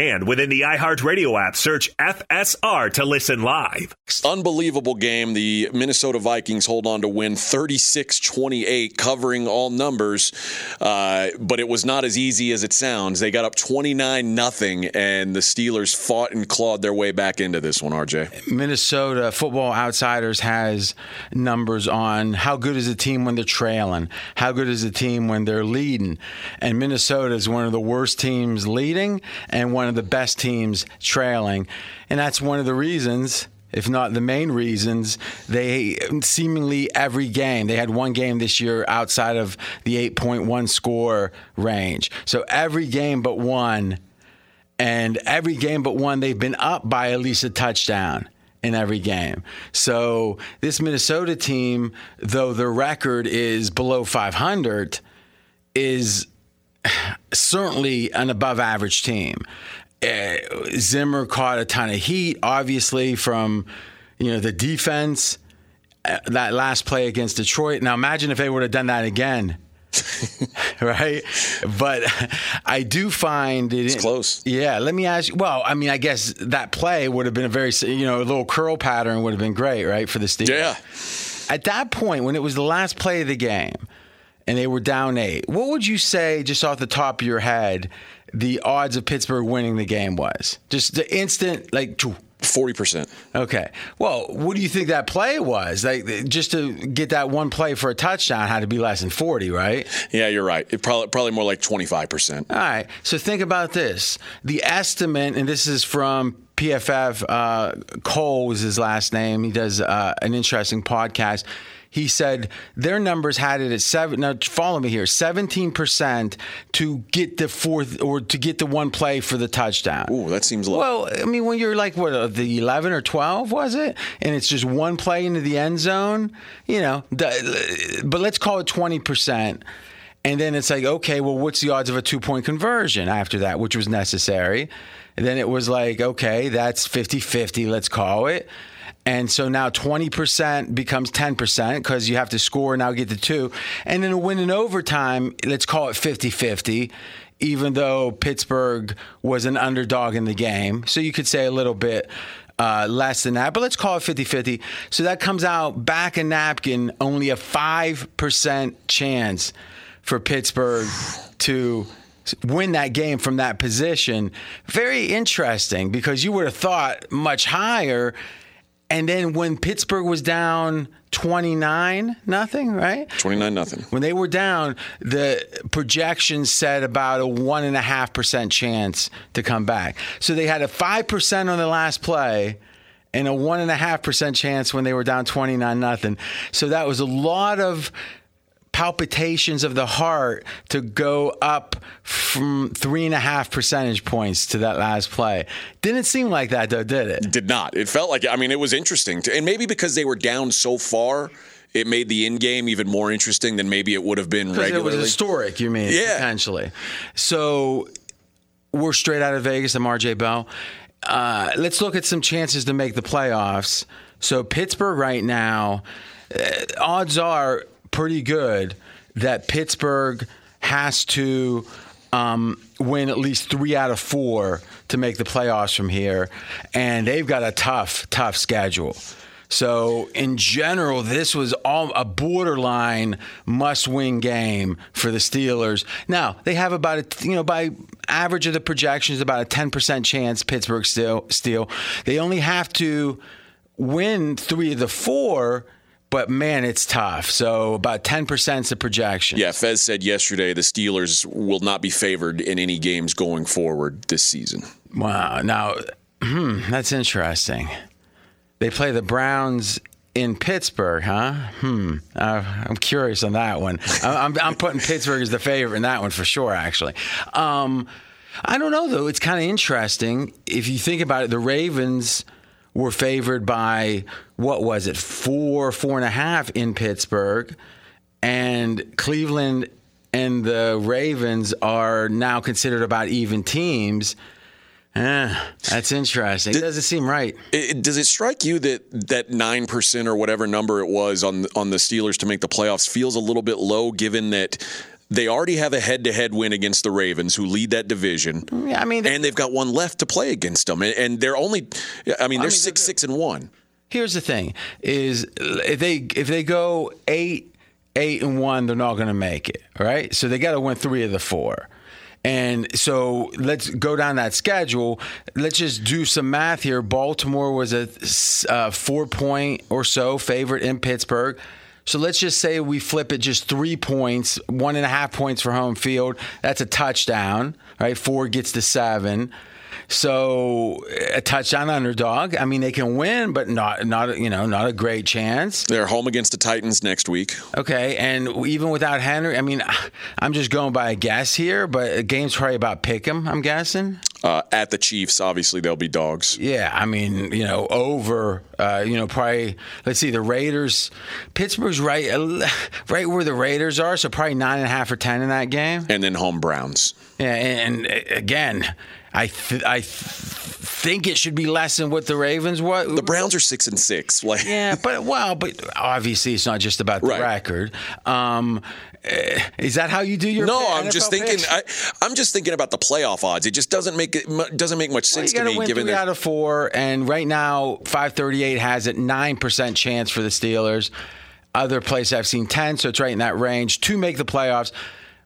And within the iHeartRadio app, search FSR to listen live. Unbelievable game. The Minnesota Vikings hold on to win 36 28, covering all numbers. Uh, but it was not as easy as it sounds. They got up 29 nothing, and the Steelers fought and clawed their way back into this one, RJ. Minnesota Football Outsiders has numbers on how good is a team when they're trailing, how good is a team when they're leading. And Minnesota is one of the worst teams leading and one of the best teams trailing. And that's one of the reasons if not the main reasons, they seemingly every game, they had one game this year outside of the 8.1 score range. So every game but one, and every game but one, they've been up by at least a touchdown in every game. So this Minnesota team, though their record is below 500, is certainly an above average team. Uh, Zimmer caught a ton of heat, obviously, from you know the defense. Uh, that last play against Detroit. Now imagine if they would have done that again. right? But I do find it it's close. Yeah, let me ask you. Well, I mean, I guess that play would have been a very, you know, a little curl pattern would have been great, right, for the Steelers. Yeah. At that point, when it was the last play of the game and they were down eight, what would you say, just off the top of your head, the odds of Pittsburgh winning the game was? Just the instant, like, Forty percent. Okay. Well, what do you think that play was? Like, just to get that one play for a touchdown had to be less than forty, right? Yeah, you're right. It probably probably more like twenty five percent. All right. So think about this: the estimate, and this is from PFF. Uh, Cole was his last name. He does uh, an interesting podcast he said their numbers had it at seven. Now follow me here, seventeen percent to get the fourth or to get the one play for the touchdown. Ooh, that seems low. Well, I mean, when you're like what uh, the eleven or twelve was it, and it's just one play into the end zone, you know. The, but let's call it twenty percent. And then it's like, okay, well, what's the odds of a two point conversion after that, which was necessary? And then it was like, okay, that's 50 50, let's call it. And so now 20% becomes 10% because you have to score now get the two. And then a win in overtime, let's call it 50 50, even though Pittsburgh was an underdog in the game. So you could say a little bit uh, less than that, but let's call it 50 50. So that comes out back a napkin, only a 5% chance for Pittsburgh to win that game from that position. Very interesting because you would have thought much higher and then when Pittsburgh was down 29 nothing, right? 29 nothing. When they were down, the projections said about a one and a half percent chance to come back. So they had a five percent on the last play and a one and a half percent chance when they were down 29 nothing. So that was a lot of palpitations of the heart to go up from three and a half percentage points to that last play. Didn't seem like that though, did it? Did not. It felt like I mean it was interesting, to, and maybe because they were down so far. It made the in game even more interesting than maybe it would have been regularly. It was historic, you mean? Yeah. Potentially. So we're straight out of Vegas. I'm RJ Bell. Uh, let's look at some chances to make the playoffs. So Pittsburgh right now, uh, odds are pretty good that Pittsburgh has to um, win at least three out of four to make the playoffs from here. And they've got a tough, tough schedule. So, in general, this was all a borderline must-win game for the Steelers. Now they have about a you know by average of the projections about a ten percent chance Pittsburgh still steal. They only have to win three of the four but man, it's tough. So about 10% is the projection. Yeah, Fez said yesterday the Steelers will not be favored in any games going forward this season. Wow. Now, hmm, that's interesting. They play the Browns in Pittsburgh, huh? Hmm. Uh, I'm curious on that one. I'm, I'm, putting Pittsburgh as the favorite in that one for sure, actually. Um, I don't know, though. It's kind of interesting. If you think about it, the Ravens – were favored by what was it, four, four and a half in Pittsburgh, and Cleveland and the Ravens are now considered about even teams. Yeah, that's interesting. It doesn't seem right. It, does it strike you that that nine percent or whatever number it was on on the Steelers to make the playoffs feels a little bit low, given that they already have a head-to-head win against the Ravens, who lead that division. Yeah, I mean, and they've got one left to play against them, and they're only, I mean, they're I mean, six, six, and one. Here's the thing: is if they if they go eight, eight and one, they're not going to make it. Right, so they got to win three of the four. And so let's go down that schedule. Let's just do some math here. Baltimore was a, a uh, four point or so favorite in Pittsburgh. So let's just say we flip it just three points, one and a half points for home field. That's a touchdown, right? Four gets to seven. So a touchdown underdog. I mean, they can win, but not not you know not a great chance. They're home against the Titans next week. Okay, and even without Henry, I mean, I'm just going by a guess here, but a game's probably about pick 'em. I'm guessing. Uh, at the Chiefs, obviously they'll be dogs. Yeah, I mean, you know, over, uh, you know, probably. Let's see, the Raiders, Pittsburgh's right, right where the Raiders are, so probably nine and a half or ten in that game. And then home Browns. Yeah, and, and again, I th- I th- think it should be less than what the Ravens what the Browns are six and six. Like yeah, but well, but obviously it's not just about the right. record. Um, eh, is that how you do your? No, I'm NFL just thinking. I, am just thinking about the playoff odds. It just doesn't make it doesn't make much sense well, to me. Win given three out of four, and right now 538 has it nine percent chance for the Steelers. Other place I've seen ten, so it's right in that range to make the playoffs.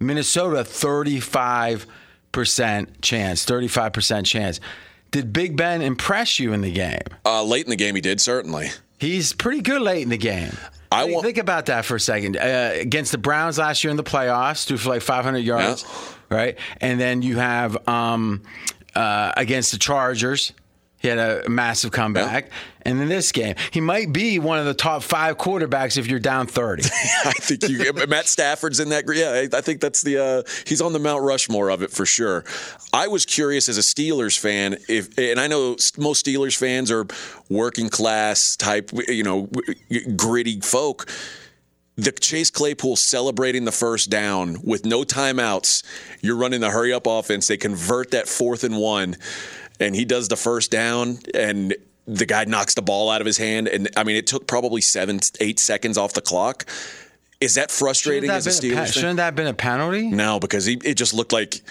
Minnesota 35 percent chance, 35% chance. Did Big Ben impress you in the game? Uh, late in the game, he did, certainly. He's pretty good late in the game. I want think about that for a second. Uh, against the Browns last year in the playoffs, threw for like 500 yards, yeah. right? And then you have um, uh, against the Chargers, he had a massive comeback. Yep. And in this game, he might be one of the top five quarterbacks if you're down 30. I think you, Matt Stafford's in that. Yeah, I think that's the, uh, he's on the Mount Rushmore of it for sure. I was curious as a Steelers fan, if, and I know most Steelers fans are working class type, you know, gritty folk the Chase Claypool celebrating the first down with no timeouts. You're running the hurry up offense. They convert that fourth and one and he does the first down and the guy knocks the ball out of his hand and I mean it took probably 7 8 seconds off the clock. Is that frustrating that as a Steelers? A, shouldn't that have been a penalty? No, because he, it just looked like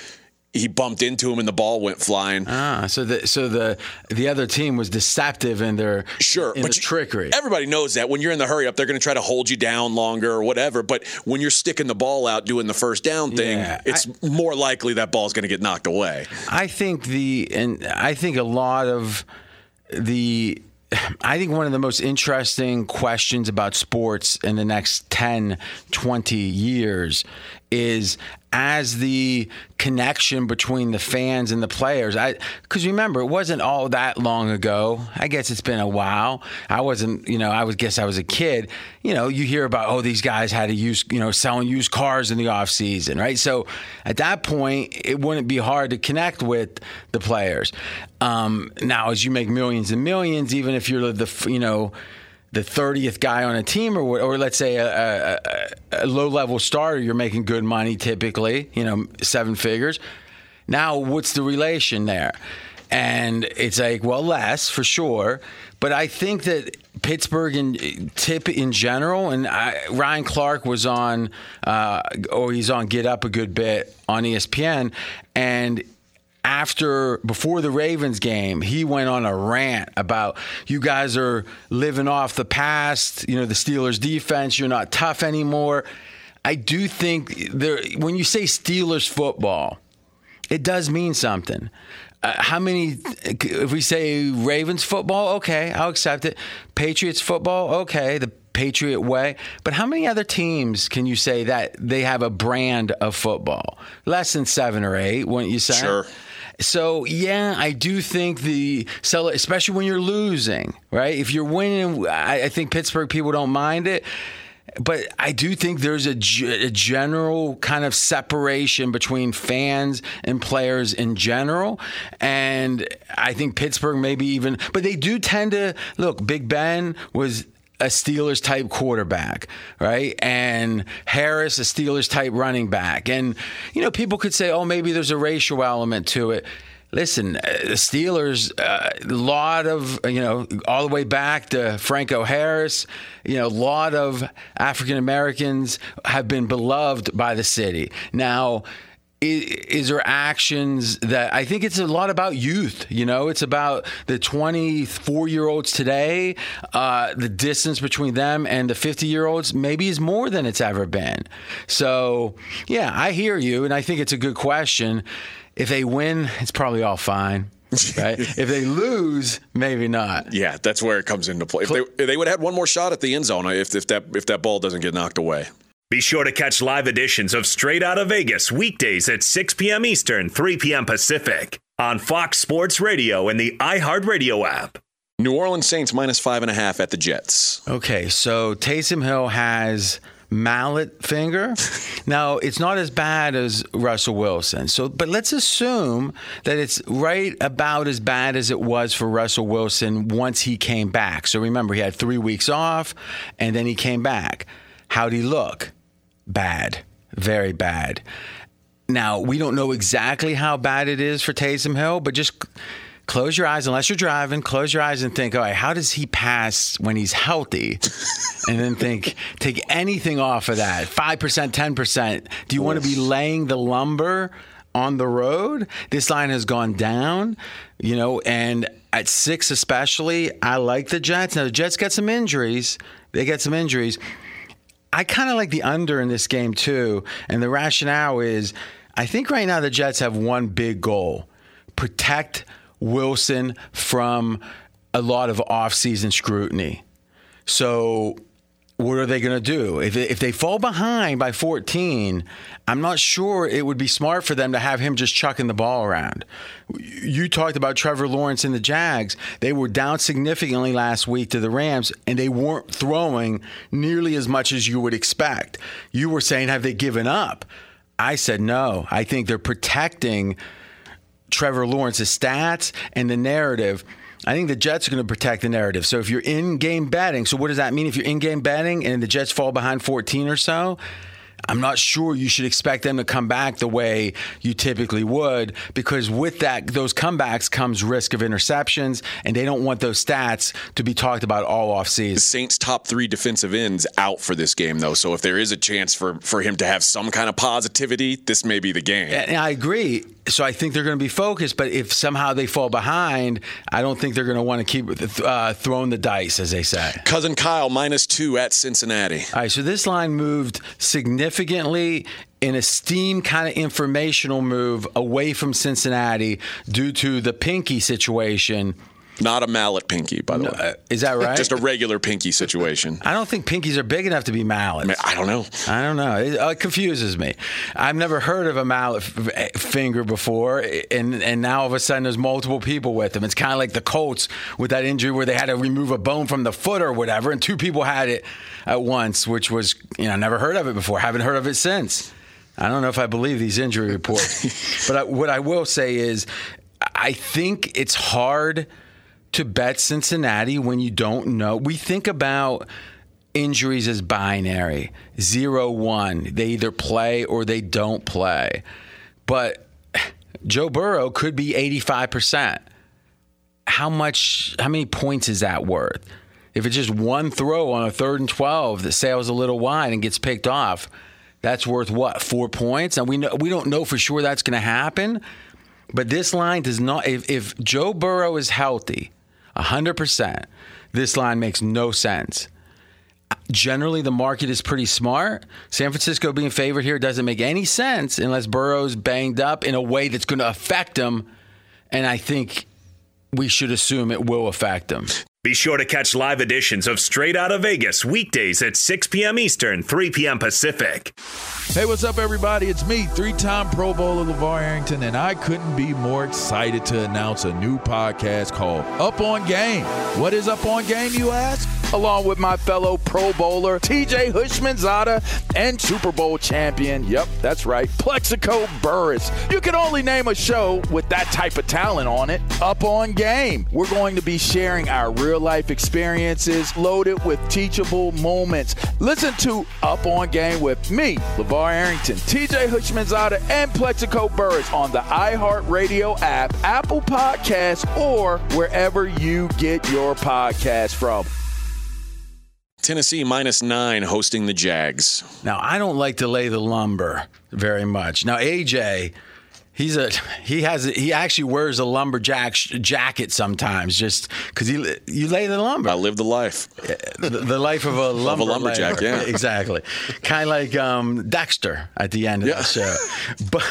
he bumped into him and the ball went flying. Ah, so the so the the other team was deceptive in their sure, in but you, trickery. Everybody knows that when you're in the hurry up, they're going to try to hold you down longer or whatever. But when you're sticking the ball out doing the first down thing, yeah, it's I, more likely that ball's going to get knocked away. I think the and I think a lot of the I think one of the most interesting questions about sports in the next 10, 20 years is as the connection between the fans and the players. I because remember it wasn't all that long ago. I guess it's been a while. I wasn't, you know, I was guess I was a kid. You know, you hear about oh these guys had to use, you know, selling used cars in the off season, right? So at that point, it wouldn't be hard to connect with the players. Um, now, as you make millions and millions, even if you're the, you know the 30th guy on a team, or, or let's say a, a, a low level starter, you're making good money typically, you know, seven figures. Now, what's the relation there? And it's like, well, less for sure. But I think that Pittsburgh and tip in general, and I, Ryan Clark was on, uh, or he's on Get Up a good bit on ESPN, and after before the Ravens game, he went on a rant about you guys are living off the past, you know, the Steelers defense, you're not tough anymore. I do think there when you say Steelers football, it does mean something. Uh, how many if we say Ravens football, okay, I'll accept it. Patriots football, okay, the Patriot way. But how many other teams can you say that they have a brand of football? Less than seven or eight, wouldn't you say? Sure. So yeah, I do think the seller, especially when you're losing, right? If you're winning, I, I think Pittsburgh people don't mind it but I do think there's a, a, general kind of separation between fans and players in general. And I think Pittsburgh maybe even, but they do tend to look, Big Ben was a Steelers type quarterback, right? And Harris, a Steelers type running back. And, you know, people could say, oh, maybe there's a racial element to it. listen, uh, the Steelers, uh, a lot of, you know, all the way back to Franco Harris, you know, a lot of African Americans have been beloved by the city. Now, is there actions that I think it's a lot about youth? You know, it's about the 24 year olds today. Uh, the distance between them and the 50 year olds maybe is more than it's ever been. So, yeah, I hear you, and I think it's a good question. If they win, it's probably all fine. right? if they lose, maybe not. Yeah, that's where it comes into play. If they, they would have had one more shot at the end zone if, if that if that ball doesn't get knocked away. Be sure to catch live editions of Straight Out of Vegas weekdays at 6 p.m. Eastern, 3 p.m. Pacific on Fox Sports Radio and the iHeartRadio app. New Orleans Saints minus five and a half at the Jets. Okay, so Taysom Hill has mallet finger. now, it's not as bad as Russell Wilson. So, but let's assume that it's right about as bad as it was for Russell Wilson once he came back. So remember, he had 3 weeks off and then he came back. How'd he look? Bad, very bad. Now, we don't know exactly how bad it is for Taysom Hill, but just close your eyes, unless you're driving, close your eyes and think, all right, how does he pass when he's healthy? and then think, take anything off of that 5%, 10%. Do you want to be laying the lumber on the road? This line has gone down, you know, and at six especially, I like the Jets. Now, the Jets got some injuries. They get some injuries. I kind of like the under in this game too. And the rationale is I think right now the Jets have one big goal protect Wilson from a lot of offseason scrutiny. So what are they going to do? If, if they fall behind by 14, I'm not sure it would be smart for them to have him just chucking the ball around. You talked about Trevor Lawrence and the Jags. They were down significantly last week to the Rams, and they weren't throwing nearly as much as you would expect. You were saying, have they given up? I said, no. I think they're protecting Trevor Lawrence's stats and the narrative I think the Jets are going to protect the narrative. So if you're in game betting, so what does that mean if you're in game betting and the Jets fall behind 14 or so? I'm not sure you should expect them to come back the way you typically would because with that those comebacks comes risk of interceptions and they don't want those stats to be talked about all off season. The Saints top 3 defensive ends out for this game though. So if there is a chance for for him to have some kind of positivity, this may be the game. And I agree. So I think they're going to be focused, but if somehow they fall behind, I don't think they're going to want to keep uh, throwing the dice, as they say. Cousin Kyle minus two at Cincinnati. All right, so this line moved significantly in a steam kind of informational move away from Cincinnati due to the Pinky situation not a mallet pinky, by the no, way. Uh, is that right? Just a regular pinky situation. I don't think pinkies are big enough to be mallets. I don't know. I don't know. It, uh, it confuses me. I've never heard of a mallet f- eh, finger before, and and now all of a sudden there's multiple people with them. It's kind of like the Colts with that injury where they had to remove a bone from the foot or whatever, and two people had it at once, which was you know never heard of it before. Haven't heard of it since. I don't know if I believe these injury reports, but I, what I will say is, I think it's hard to bet Cincinnati when you don't know. We think about injuries as binary zero, one. They either play or they don't play. But Joe Burrow could be 85%. How much, how many points is that worth? If it's just one throw on a third and 12 that sails a little wide and gets picked off, that's worth what? Four points? And we know, we don't know for sure that's going to happen. But this line does not, if, if Joe Burrow is healthy, 100%. This line makes no sense. Generally, the market is pretty smart. San Francisco being favored here doesn't make any sense unless Burrow's banged up in a way that's going to affect him. And I think we should assume it will affect him. Be sure to catch live editions of Straight Out of Vegas weekdays at 6 p.m. Eastern, 3 p.m. Pacific. Hey, what's up, everybody? It's me, three time Pro Bowler LaVar Arrington, and I couldn't be more excited to announce a new podcast called Up on Game. What is Up on Game, you ask? Along with my fellow Pro Bowler, TJ Houshmandzadeh, and Super Bowl champion, yep, that's right, Plaxico Burress. You can only name a show with that type of talent on it. Up on Game. We're going to be sharing our real real life experiences loaded with teachable moments. Listen to Up on Game with me, LaVar Arrington, TJ Houshmandzadeh, and Plaxico Burress on the iHeartRadio app, Apple Podcasts, or wherever you get your podcast from. Tennessee minus nine hosting the Jags. Now, I don't like to lay the lumber very much. Now, AJ, he's a he has a, he actually wears a lumberjack sh- jacket sometimes just because he you lay the lumber. I live the life. the, the life of a lumber lumberjack, layer. yeah. exactly. Kind of like um, Dexter at the end of Yeah. the show. But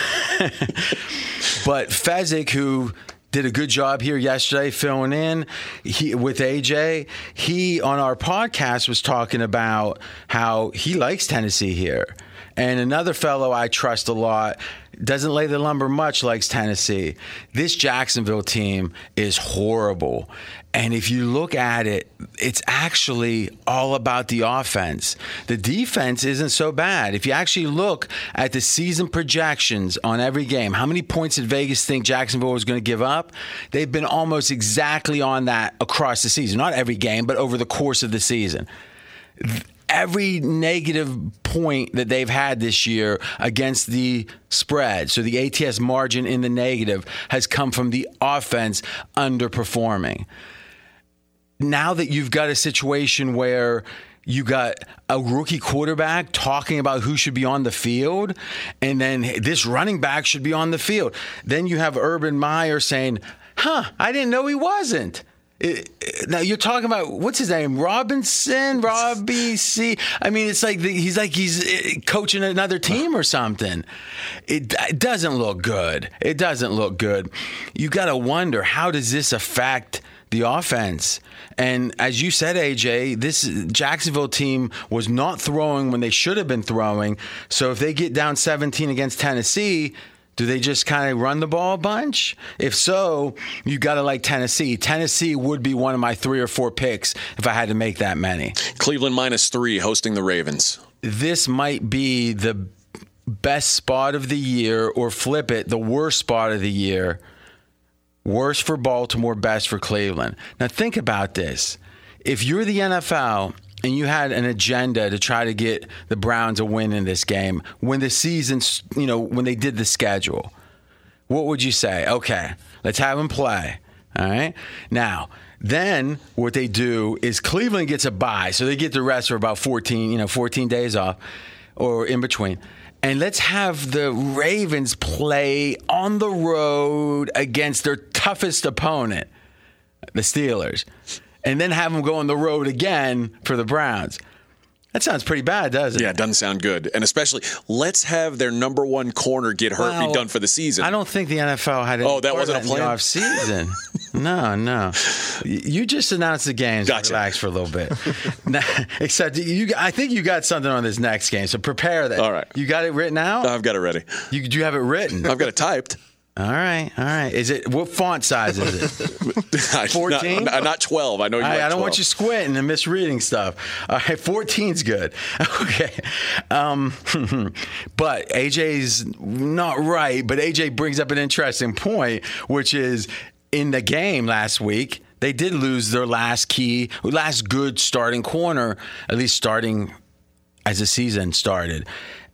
but Fezzik, who did a good job here yesterday filling in he, with AJ. He on our podcast was talking about how he likes Tennessee here. And another fellow I trust a lot doesn't lay the lumber much likes Tennessee. This Jacksonville team is horrible. And if you look at it, it's actually all about the offense. The defense isn't so bad. If you actually look at the season projections on every game, how many points did Vegas think Jacksonville was going to give up? They've been almost exactly on that across the season. Not every game, but over the course of the season every negative point that they've had this year against the spread, so the ATS margin in the negative, has come from the offense underperforming. Now that you've got a situation where you got a rookie quarterback talking about who should be on the field, and then this running back should be on the field. Then you have Urban Meyer saying, Huh, I didn't know he wasn't. Now you're talking about what's his name, Robinson, Robbie C. I mean, it's like the, he's like he's uh, coaching another team or something. It, it doesn't look good. It doesn't look good. You got to wonder how does this affect the offense? And as you said, AJ, this Jacksonville team was not throwing when they should have been throwing. So if they get down 17 against Tennessee. Do they just kind of run the ball a bunch? If so, you got to like Tennessee. Tennessee would be one of my three or four picks if I had to make that many. Cleveland minus three hosting the Ravens. This might be the best spot of the year, or flip it, the worst spot of the year. Worst for Baltimore, best for Cleveland. Now, think about this. If you're the NFL and you had an agenda to try to get the Browns a win in this game when the season, you know, when they did the schedule, what would you say? Okay, let's have them play. All right. Now, then what they do is Cleveland gets a bye, so they get the rest for about 14, you know, 14 days off or in between. And let's have the Ravens play on the road against their toughest opponent, the Steelers, and then have them go on the road again for the Browns. That sounds pretty bad, doesn't it? Yeah, it doesn't sound good. And especially, let's have their number one corner get hurt Well, be done for the season. I don't think the NFL had. Any Oh, that wasn't a plan? off season. no, no. You just announced the games. Gotcha. Relax for a little bit. Now, Except you, I think you got something on this next game, so prepare that. All right. You got it written out. I've got it ready. you do you have it written? I've got it typed. All right, all right. Is it what font size is it? 14? Not, not 12. I know you I, like I don't want you squinting and misreading stuff. All right, 14's good. Okay. Um, but AJ's not right, but AJ brings up an interesting point, which is in the game last week, they did lose their last key, last good starting corner, at least starting as the season started.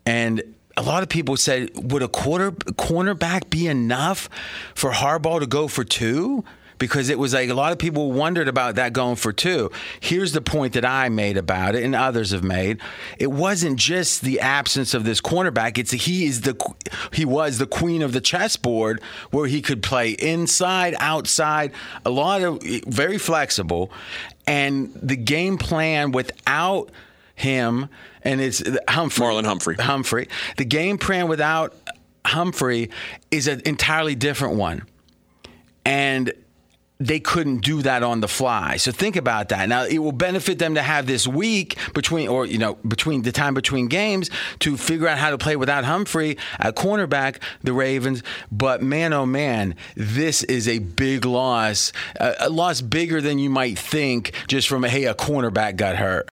And a lot of people said, would a quarter cornerback be enough for Harbaugh to go for two? Because it was like a lot of people wondered about that going for two. Here's the point that I made about it, and others have made. It wasn't just the absence of this cornerback. It's he is the he was the queen of the chessboard, where he could play inside, outside, a lot of very flexible, and the game plan without him and it's uh, Humphrey. Marlon Humphrey. Humphrey. The game plan without Humphrey is an entirely different one. And they couldn't do that on the fly. So think about that. Now it will benefit them to have this week between or you know, between the time between games to figure out how to play without Humphrey at cornerback, the Ravens. But man oh man, this is a big loss. A, a loss bigger than you might think just from hey, a cornerback got hurt.